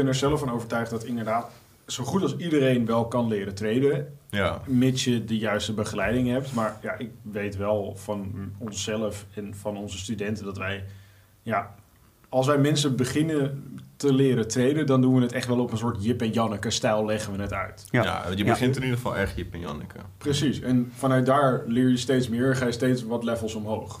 ben er zelf van overtuigd dat inderdaad zo goed als iedereen wel kan leren traden. Ja. Mits je de juiste begeleiding hebt. Maar ja, ik weet wel van onszelf en van onze studenten dat wij... Ja, als wij mensen beginnen te leren traden... dan doen we het echt wel op een soort Jip en Janneke stijl leggen we het uit. Ja. Ja. je begint in ieder geval erg Jip en Janneke. Precies. En vanuit daar leer je steeds meer. Ga je steeds wat levels omhoog.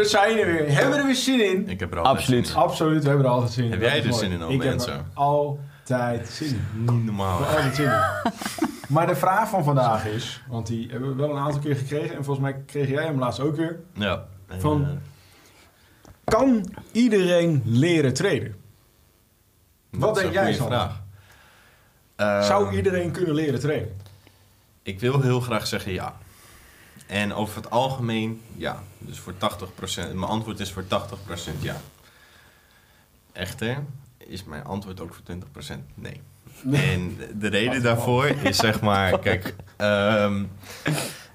We zijn er weer. Hebben we er weer zin in? Ik heb er altijd Absoluut. zin in. Absoluut, we hebben er altijd zin in. Heb jij er mooi. zin in, al Ik heb mensen? er altijd zin in. Niet normaal. Ik heb er altijd zin in. Maar de vraag van vandaag is, want die hebben we wel een aantal keer gekregen... en volgens mij kreeg jij hem laatst ook weer. Ja. En, Van- eh, Kan iedereen leren traden? dat Wat is denk een jij, goede Sander? vraag. Eh, Zou iedereen kunnen leren traden? Ik wil heel graag zeggen ja. En over het algemeen ja. Dus voor 80%. Mijn antwoord is voor 80% ja. Echter is mijn antwoord ook voor 20% nee. En de reden daarvoor is zeg maar, kijk, ehm,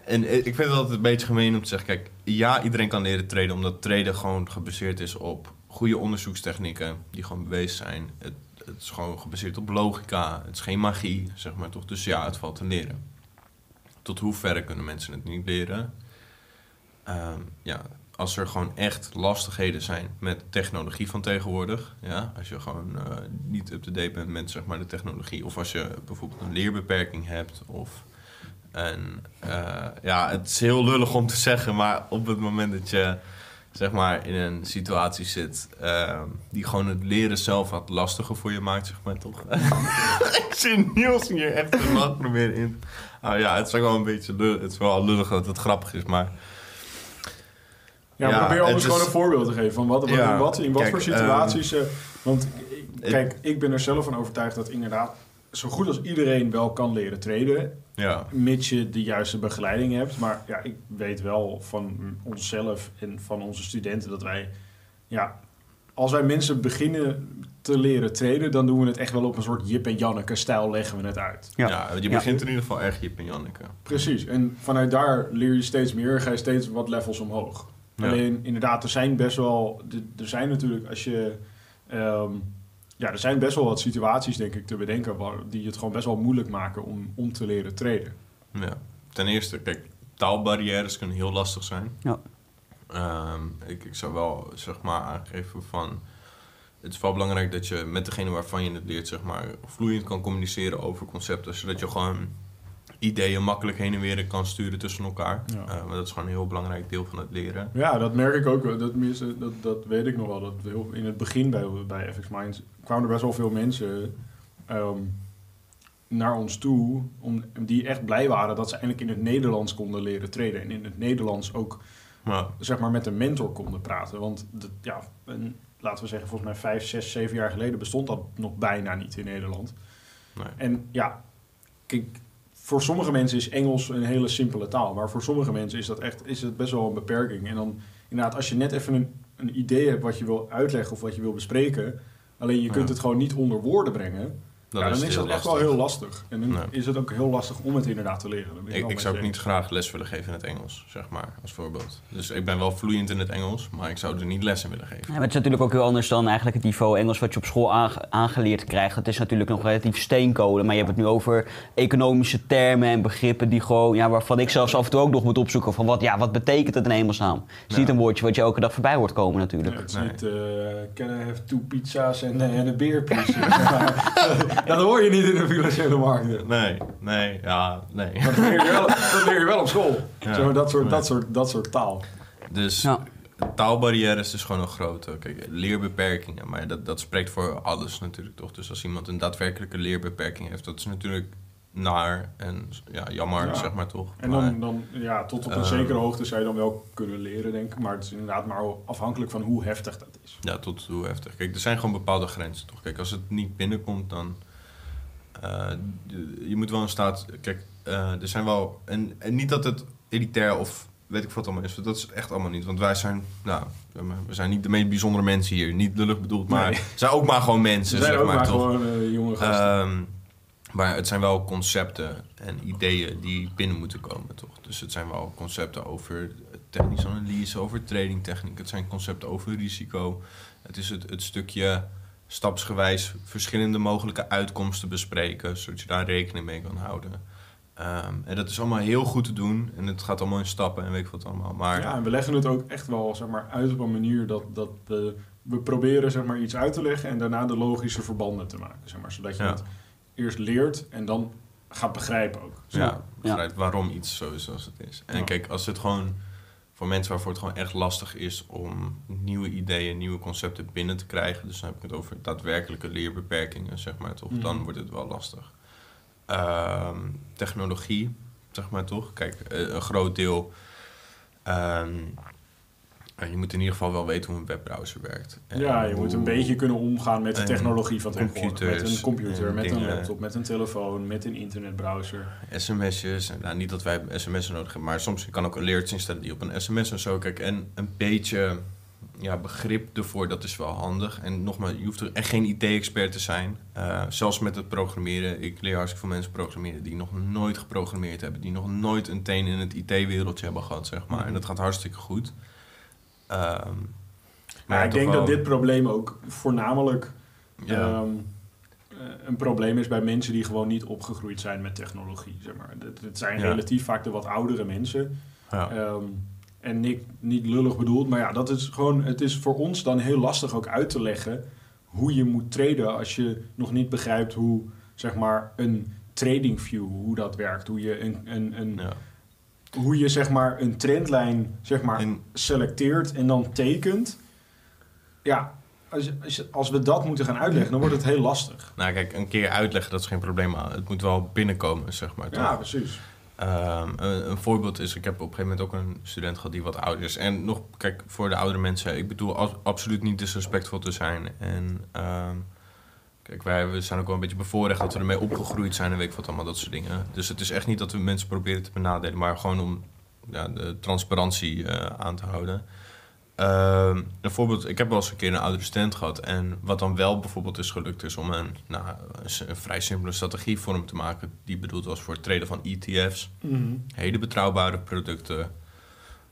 en ik vind het altijd een beetje gemeen om te zeggen, kijk, ja, iedereen kan leren traden, omdat traden gewoon gebaseerd is op goede onderzoekstechnieken die gewoon bewezen zijn. Het, het is gewoon gebaseerd op logica, het is geen magie, zeg maar toch. Dus ja, het valt te leren. Tot hoeverre kunnen mensen het niet leren? Ehm, ja, als er gewoon echt lastigheden zijn met technologie van tegenwoordig. Ja, als je gewoon eh, niet up-to-date bent met zeg maar, de technologie. Of als je bijvoorbeeld een leerbeperking hebt. Of een, eh, ja, het is heel lullig om te zeggen. Maar op het moment dat je zeg maar, in een situatie zit ehm, die gewoon het leren zelf wat lastiger voor je maakt, zeg maar toch. ik zie Niels hier echt een lach proberen in. Ah ja, het is ook wel een beetje lullig. Het is wel lullig dat het grappig is, maar Ja, Ja, probeer anders is- gewoon een voorbeeld te geven. Van wat, wat, Ja, in wat, in wat kijk, voor situaties... eh, want kijk, ik ben er zelf van overtuigd dat inderdaad... zo goed als iedereen wel kan leren traden... ja. mits je de juiste begeleiding hebt. Maar ja, ik weet wel van onszelf en van onze studenten dat wij... Ja, als wij mensen beginnen te leren traden... dan doen we het echt wel op een soort Jip en Janneke stijl leggen we het uit. Ja. Ja, je Ja. begint in ieder geval erg Jip en Janneke. Precies. En vanuit daar leer je steeds meer, ga je steeds wat levels omhoog. Ja. Alleen inderdaad, er zijn best wel. Er zijn natuurlijk als je. ehm, ja, er zijn best wel wat situaties, denk ik, te bedenken. Waar, die het gewoon best wel moeilijk maken om, om te leren traden. Ja. Ten eerste, kijk, taalbarrières kunnen heel lastig zijn. Ja. Ehm, ik, ik zou wel zeg maar aangeven van. Het is wel belangrijk dat je met degene waarvan je het leert, zeg maar, vloeiend kan communiceren over concepten. Zodat je gewoon ideeën makkelijk heen en weer kan sturen tussen elkaar. Ja. Eh, maar dat is gewoon een heel belangrijk deel van het leren. Ja, dat merk ik ook. wel. Dat, dat, dat weet ik nog wel. Dat heel, in het begin bij, bij FX Minds kwamen er best wel veel mensen ehm, naar ons toe. Om, die echt blij waren dat ze eindelijk in het Nederlands konden leren traden. En in het Nederlands ook zeg maar, met een mentor konden praten. Want dat, ja, een, laten we zeggen, volgens mij vijf, zes, zeven jaar geleden bestond dat nog bijna niet in Nederland. nee. En ja, kijk, voor sommige mensen is Engels een hele simpele taal. Maar voor sommige mensen is dat echt is het best wel een beperking. En dan inderdaad, als je net even een, een idee hebt wat je wil uitleggen of wat je wil bespreken. Alleen je kunt Ja. het gewoon niet onder woorden brengen. Dan ja, is dan het is heel dat echt lastig. wel heel lastig. En dan Nee. is het ook heel lastig om het inderdaad te leren. Dat Ik, ik zou ook niet graag les willen geven in het Engels, zeg maar, als voorbeeld. Dus ik ben wel vloeiend in het Engels, maar ik zou er niet les in willen geven. Ja, maar het is natuurlijk ook heel anders dan eigenlijk het niveau Engels wat je op school aange- aangeleerd krijgt. Het is natuurlijk nog relatief steenkolen, maar je hebt het nu over economische termen en begrippen die gewoon, ja, waarvan ik zelfs af en toe ook nog moet opzoeken van wat, ja, wat betekent het in hemelsnaam? Het is Ja. niet een woordje wat je elke dag voorbij hoort komen Ja, natuurlijk. het is Nee. niet, eh can I have two pizza's en, en een beer, please? dat hoor je niet in de financiële markten. Nee, nee, ja, nee. Dat leer je wel, dat leer je wel op school. Ja. Zeg maar, dat, soort, Nee. dat, soort, dat soort taal. Dus Ja. taalbarrières is gewoon een grote. Kijk, leerbeperkingen, maar dat, dat spreekt voor alles natuurlijk toch. Dus als iemand een daadwerkelijke leerbeperking heeft, dat is natuurlijk naar en ja, jammer, Ja. zeg maar toch. En Maar- dan, dan, ja, tot op een Ehm. zekere hoogte zou je dan wel kunnen leren, denk ik. Maar het is inderdaad maar afhankelijk van hoe heftig dat is. Ja, tot hoe heftig. Kijk, er zijn gewoon bepaalde grenzen, toch? Kijk, als het niet binnenkomt, dan... eh, de- je moet wel in staat... Kijk, eh, er zijn wel... En, en niet dat het elitair of weet ik wat allemaal is. Dat is echt allemaal niet. Want wij zijn... Nou, we zijn niet de meest bijzondere mensen hier. Niet lullig bedoeld, maar... Nee. Zijn ook maar gewoon mensen, zijn zeg ook maar, maar toch? gewoon eh, jonge gasten. Ehm, maar het zijn wel concepten en ideeën die binnen moeten komen, toch? Dus het zijn wel concepten over technische analyse, over tradingtechniek. Het zijn concepten over risico. Het is het, het stukje stapsgewijs verschillende mogelijke uitkomsten bespreken, zodat je daar rekening mee kan houden. Ehm, en dat is allemaal heel goed te doen en het gaat allemaal in stappen en weet ik wat allemaal. Maar ja, en we leggen het ook echt wel zeg maar, uit op een manier dat, dat we, we proberen zeg maar, iets uit te leggen en daarna de logische verbanden te maken. Zeg maar, zodat je Ja. het eerst leert en dan gaat begrijpen ook. Zo. Ja, begrijpt waarom iets zo is zoals het is. En Ja. kijk, als het gewoon voor mensen waarvoor het gewoon echt lastig is om nieuwe ideeën, nieuwe concepten binnen te krijgen, dus dan heb ik het over daadwerkelijke leerbeperkingen, zeg maar toch, dan wordt het wel lastig. Ehm, technologie, zeg maar toch. Kijk, eh, een groot deel. ehm, eh, je moet in ieder geval wel weten hoe een webbrowser werkt. En Ja, je moet een beetje kunnen omgaan met de technologie van tegenwoordig. Met computers een computer, met een laptop, met een telefoon, met een internetbrowser. sms'jes. Nou, niet dat wij sms'en nodig hebben, maar soms kan ook alerts instellen die op een sms en zo. Kijk, en een beetje ja, begrip ervoor, dat is wel handig. En nogmaals, je hoeft er echt geen IT-expert te zijn. Eh, zelfs met het programmeren. Ik leer hartstikke veel mensen programmeren die nog nooit geprogrammeerd hebben. Die nog nooit een teen in het IT-wereldje hebben gehad, zeg maar. En dat gaat hartstikke goed. Ehm, Maar ik denk wel- dat dit probleem ook voornamelijk Ja. ehm, eh, een probleem is bij mensen die gewoon niet opgegroeid zijn met technologie. Zeg maar. Het, zijn Ja. relatief vaak de wat oudere mensen. ja. Ehm, en niet, niet lullig bedoeld, maar ja, dat is gewoon, het is voor ons dan heel lastig ook uit te leggen hoe je moet traden als je nog niet begrijpt hoe, zeg maar, een trading view, hoe dat werkt. Hoe je een, een, een, ja. Hoe je, zeg maar, een trendlijn, zeg maar, En- selecteert en dan tekent. Ja, als, als, als we dat moeten gaan uitleggen, dan wordt het heel lastig. Nou, kijk, een keer uitleggen, dat is geen probleem. Het moet wel binnenkomen, zeg maar. toch? Ja, precies. Ehm, een, een voorbeeld is, ik heb op een gegeven moment ook een student gehad die wat ouder is. En nog, kijk, voor de oudere mensen, ik bedoel absoluut niet disrespectvol te zijn. En ehm, kijk, wij we zijn ook wel een beetje bevoorrecht dat we ermee opgegroeid zijn en weet ik wat allemaal, dat soort dingen. Dus het is echt niet dat we mensen proberen te benadelen, maar gewoon om ja, de transparantie eh, aan te houden. Ehm, een voorbeeld, ik heb wel eens een keer een oudere student gehad. En wat dan wel bijvoorbeeld is gelukt, is om een, nou, een, vrij simpele strategie voor hem te maken. Die bedoeld was voor het treden van ETF's. Hele betrouwbare producten.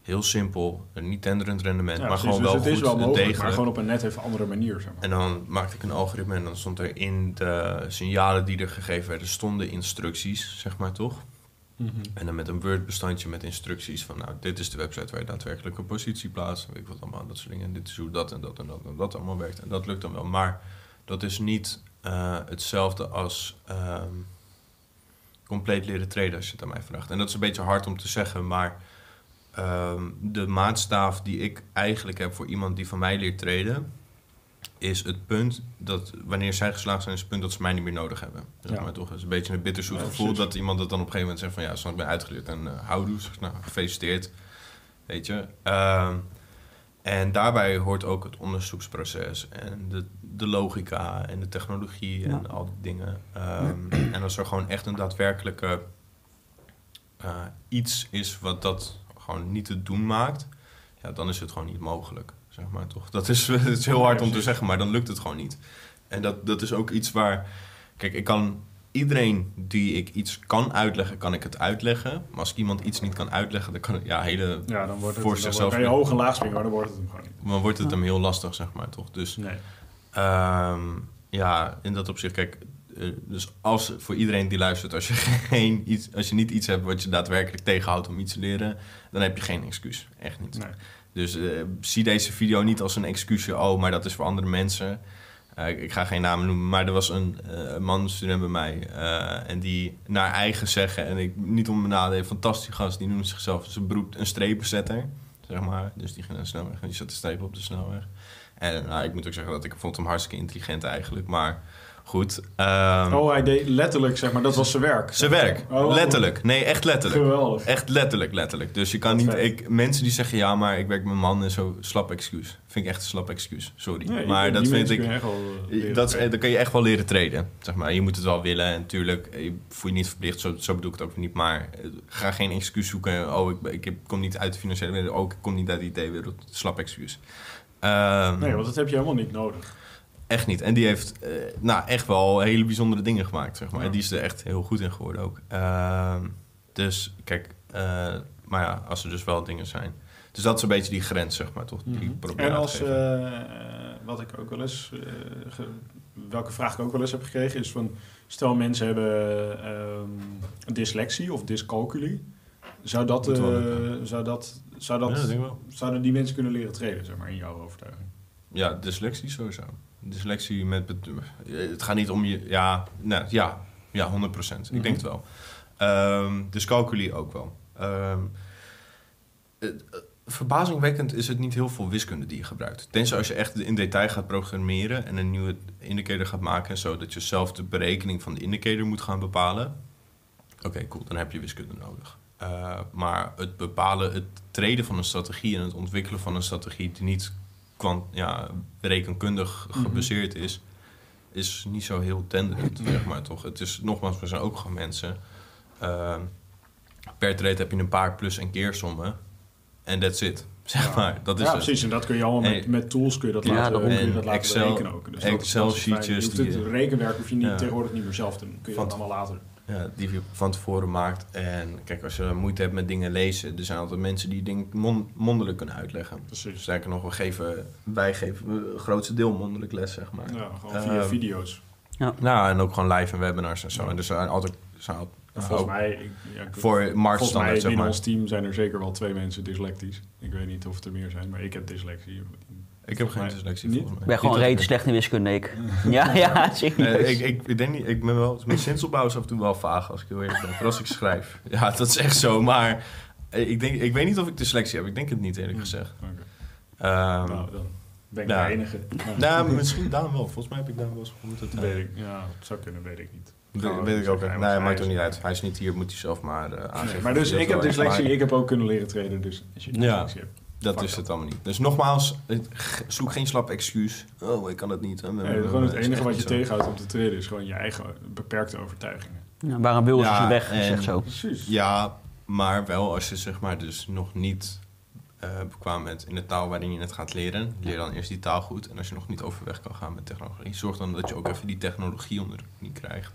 Heel simpel. een Niet tenderend rendement, Ja, maar precies. gewoon dus wel het is goed wel mogelijk, degelijk. maar gewoon op een net even andere manier. Zeg maar. En dan maakte ik een algoritme en dan stond er in de signalen die er gegeven werden, stonden instructies, zeg maar toch? Mhm. En dan met een Word-bestandje met instructies van, nou, dit is de website waar je daadwerkelijk een positie plaatst. Weet ik wat allemaal, dat soort dingen. En dit is hoe dat en dat en dat en dat allemaal werkt. En dat lukt dan wel. Maar dat is niet eh, hetzelfde als ehm, compleet leren traden, als je het aan mij vraagt. En dat is een beetje hard om te zeggen, maar ehm, de maatstaaf die ik eigenlijk heb voor iemand die van mij leert traden, is het punt dat wanneer zij geslaagd zijn, is het punt dat ze mij niet meer nodig hebben. Zeg Ja. maar toch? Het is een beetje een bitterzoet Ja, gevoel precies. dat iemand dat dan op een gegeven moment zegt van ja, snap, ik ben uitgeleerd en uh, houdoe. Zeg, nou, gefeliciteerd. Weet je. Ehm, en daarbij hoort ook het onderzoeksproces en de, de logica en de technologie en Ja. al die dingen. Ehm, en als er gewoon echt een daadwerkelijke eh, iets is wat dat gewoon niet te doen maakt, ja, dan is het gewoon niet mogelijk. Zeg maar toch? Dat is, het is heel hard om te zeggen, maar dan lukt het gewoon niet. En dat, dat is ook iets waar. Kijk, ik kan iedereen die ik iets kan uitleggen, kan ik het uitleggen. Maar als ik iemand iets niet kan uitleggen, dan kan ik ja, hele. Ja, dan wordt het Voor dan zichzelf kan je hoog en laag springen, maar dan wordt het hem gewoon niet. Dan wordt het hem heel lastig, zeg maar toch? Dus Nee. Ehm, ja, in dat opzicht, kijk, eh, dus als voor iedereen die luistert, als je, geen iets, als je niet iets hebt wat je daadwerkelijk tegenhoudt om iets te leren, dan heb je geen excuus. Echt niet. nee. Dus eh, zie deze video niet als een excuusje, oh, maar dat is voor andere mensen. Eh, ik, ik ga geen namen noemen, maar er was een man, student bij mij, en die naar eigen zeggen, en ik niet om benadelen, fantastische gast, die noemde zichzelf zijn beroep een strepenzetter, zeg maar. Dus die ging naar de snelweg en die zette strepen op de snelweg. En nou, ik moet ook zeggen dat ik vond hem hartstikke intelligent eigenlijk, maar Goed. ehm, Oh, hij deed letterlijk, zeg maar, dat was zijn werk. Zijn werk. Oh. Letterlijk. Nee, echt letterlijk. Geweldig. Echt letterlijk, letterlijk. Dus je kan niet... Ik, mensen die zeggen, ja, maar ik werk met mijn man en zo. Slap excuus. Vind ik echt een slap excuus. Sorry. Nee, maar dat vind ik... eh, Dat, dan kan je echt wel leren treden. Zeg maar. Je moet het wel willen. En natuurlijk, je voel je niet verplicht. Zo, zo bedoel ik het ook niet. Maar eh, ga geen excuus zoeken. Oh, ik, ik kom niet uit de financiële wereld. Oh, ik kom niet uit de IT-wereld. Slap excuus. Ehm, Nee, want dat heb je helemaal niet nodig. Echt niet. En die heeft eh, nou, echt wel hele bijzondere dingen gemaakt, zeg maar. Ja. En die is er echt heel goed in geworden ook. Ehm, dus kijk, eh, maar ja, als er dus wel dingen zijn. Dus dat is een beetje die grens, zeg maar, toch? Die probeer En als, eh, wat ik ook wel eens, eh, welke vraag ik ook wel eens heb gekregen, is van, stel mensen hebben ehm, dyslexie of dyscalculie. Zou dat, eh, zou dat, zou dat, ja, dat zouden die mensen kunnen leren treden, zeg maar, in jouw overtuiging? Ja, dyslexie sowieso. Dyslexie met... Het gaat niet om je... Ja, nou, ja, ja 100 procent. Mhm. Ik denk het wel. Ehm dus calculie ook wel. Het- eh, verbazingwekkend is het niet heel veel wiskunde die je gebruikt. Tenzij als je echt in detail gaat programmeren... en een nieuwe indicator gaat maken... en zo, dat je zelf de berekening van de indicator moet gaan bepalen. Oké, cool. Dan heb je wiskunde nodig. Eh, maar het bepalen, het treden van een strategie... en het ontwikkelen van een strategie... die niet kwant, ja, rekenkundig Mhm. gebaseerd is, is niet zo heel tenderend, zeg maar toch. Het is nogmaals, we zijn ook gewoon mensen. Ehm, per trade heb je een paar plus- en keersommen. En that's it. Zeg Ja. maar, dat is ja, het. precies. En dat kun je allemaal met, met tools kun je dat Ja, laten, kun je dat En laten Excel- berekenen ook. Dus Excel sheetjes het rekenwerk hoef je niet, Ja. tegenwoordig niet meer zelf te doen. Kun je dat allemaal later. Ja, die je van tevoren maakt. En kijk, als je moeite hebt met dingen lezen, er zijn altijd mensen die dingen mon- mondelijk kunnen uitleggen. Precies. Sterker nog, we geven, wij geven het grootste deel mondelijk les, zeg maar. Ja, gewoon via Ehm, video's. Nou, en ook gewoon live en webinars en zo. Ja. En er zijn altijd, zijn altijd volgens mij, ik, ja, ik- voor volgens mij marktstandaard, zeg maar. ons team zijn er zeker wel twee mensen dyslectisch. Ik weet niet of het er meer zijn, maar ik heb dyslexie. Ik heb geen dyslexie niet. volgens mij. Ik ben gewoon dat- slecht in wiskunde, ik. Ja, ja, serieus. Nee, ik, ik, ik denk niet, ik ben wel, mijn zinsopbouw is af en toe wel vaag als ik heel eerlijk ben. Vooral als ik schrijf. Ja, dat is echt zo, maar eh, ik, denk, ik weet niet of ik dyslexie heb. Ik denk het niet, eerlijk gezegd. Oké. Ehm, nou, dan ben ik ja. de enige. Nou, nou, misschien Daan wel. Volgens mij heb ik Daan wel eens ontmoet. Dat weet ik, ja, het zou kunnen, weet ik niet. weet, Nou, weet ik ook. Nee, hij maakt is- niet uit. Hij is niet hier, moet hij zelf maar eh, aangeven. Nee, maar dus ik dat heb dyslexie, Maar ik heb ook kunnen leren trainen. Dus als je Ja. dyslexie hebt. Dat Fuck is het allemaal niet. Dus nogmaals, zoek geen slap excuus. Oh, ik kan het niet. Nee, gewoon het enige wat je tegenhoudt om te trainen is gewoon je eigen beperkte overtuigingen. Ja, waarom wil ze Ja, ze weg, en- zegt zo. Precies. Ja, maar wel als je zeg maar dus nog niet eh bekwaam bent in de taal waarin je het gaat leren. Leer dan eerst die taal goed. En als je nog niet overweg kan gaan met technologie, zorg dan dat je ook even die technologie onder de knie krijgt.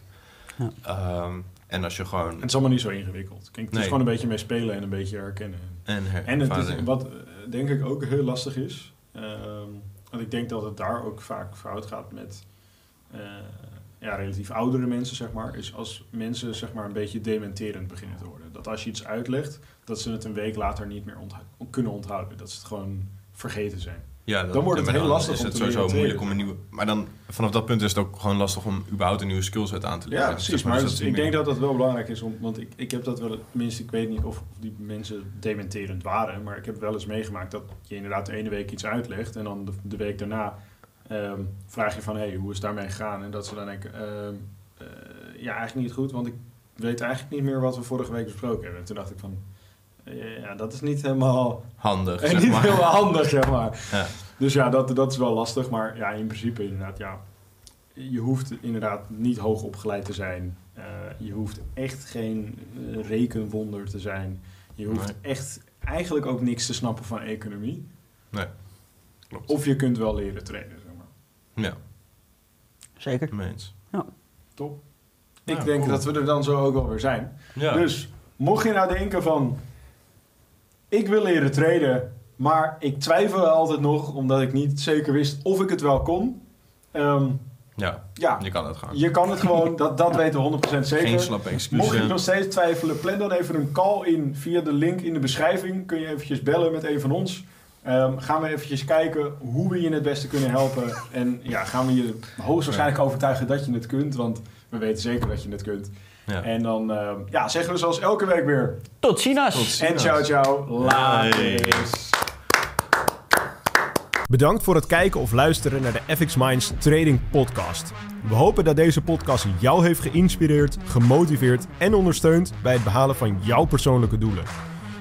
Ja. Ehm, en als je gewoon... Het is allemaal niet zo ingewikkeld. Kijk, het is gewoon een beetje mee spelen en een beetje herkennen. En, her- En het is, wat eh, denk ik ook heel lastig is, ehm, want ik denk dat het daar ook vaak fout gaat met eh, ja, relatief oudere mensen, zeg maar, is als mensen zeg maar een beetje dementerend beginnen te worden. Dat als je iets uitlegt, dat ze het een week later niet meer kunnen onthouden. Dat ze het gewoon vergeten zijn. Ja, Dan wordt het heel lastig is om het sowieso moeilijk om een nieuwe... Maar dan, vanaf dat punt is het ook gewoon lastig om überhaupt een nieuwe skillset aan te leren. Ja, precies. Maar dus ik denk dat dat wel belangrijk is, om, want ik, ik heb dat wel, tenminste, ik weet niet of, die mensen dementerend waren, maar ik heb wel eens meegemaakt dat je inderdaad de ene week iets uitlegt en dan de, de week daarna ehm, vraag je van, hé, hey, hoe is het daarmee gegaan? En dat ze dan denken, ehm, eh, ja, eigenlijk niet goed, want ik weet eigenlijk niet meer wat we vorige week besproken hebben. En toen dacht ik van, ja, dat is niet helemaal, Handig, en zeg niet maar. heel handig, zeg maar. Ja. Dus ja, dat, dat is wel lastig. Maar ja, in principe inderdaad, ja. Je hoeft inderdaad niet hoog opgeleid te zijn. Eh, je hoeft echt geen eh, rekenwonder te zijn. Je hoeft Nee. echt eigenlijk ook niks te snappen van economie. Nee, klopt. Of je kunt wel leren trainen, zeg maar. Ja, Zeker. mee eens. Top. Ik Ja, denk cool. dat we er dan zo ook alweer zijn. Ja. Dus, mocht je nou denken van... Ik wil leren traden, maar ik twijfel altijd nog... omdat ik niet zeker wist of ik het wel kon. Ehm, ja, ja, je kan het gewoon. Je kan het gewoon, dat, dat weten we 100% zeker. Geen slappe excuus. Mocht je nog steeds twijfelen, plan dan even een call in via de link in de beschrijving. Kun je eventjes bellen met een van ons. Ehm, gaan we eventjes kijken hoe we je het beste kunnen helpen. En ja, gaan we je hoogstwaarschijnlijk overtuigen dat je het kunt. Want we weten zeker dat je het kunt. Ja. En dan ehm, ja, zeggen we zoals elke week weer. Tot ziens! Tot ziens. En ciao ciao. Later. Bedankt voor het kijken of luisteren naar de FX Minds Trading Podcast. We hopen dat deze podcast jou heeft geïnspireerd, gemotiveerd en ondersteund bij het behalen van jouw persoonlijke doelen.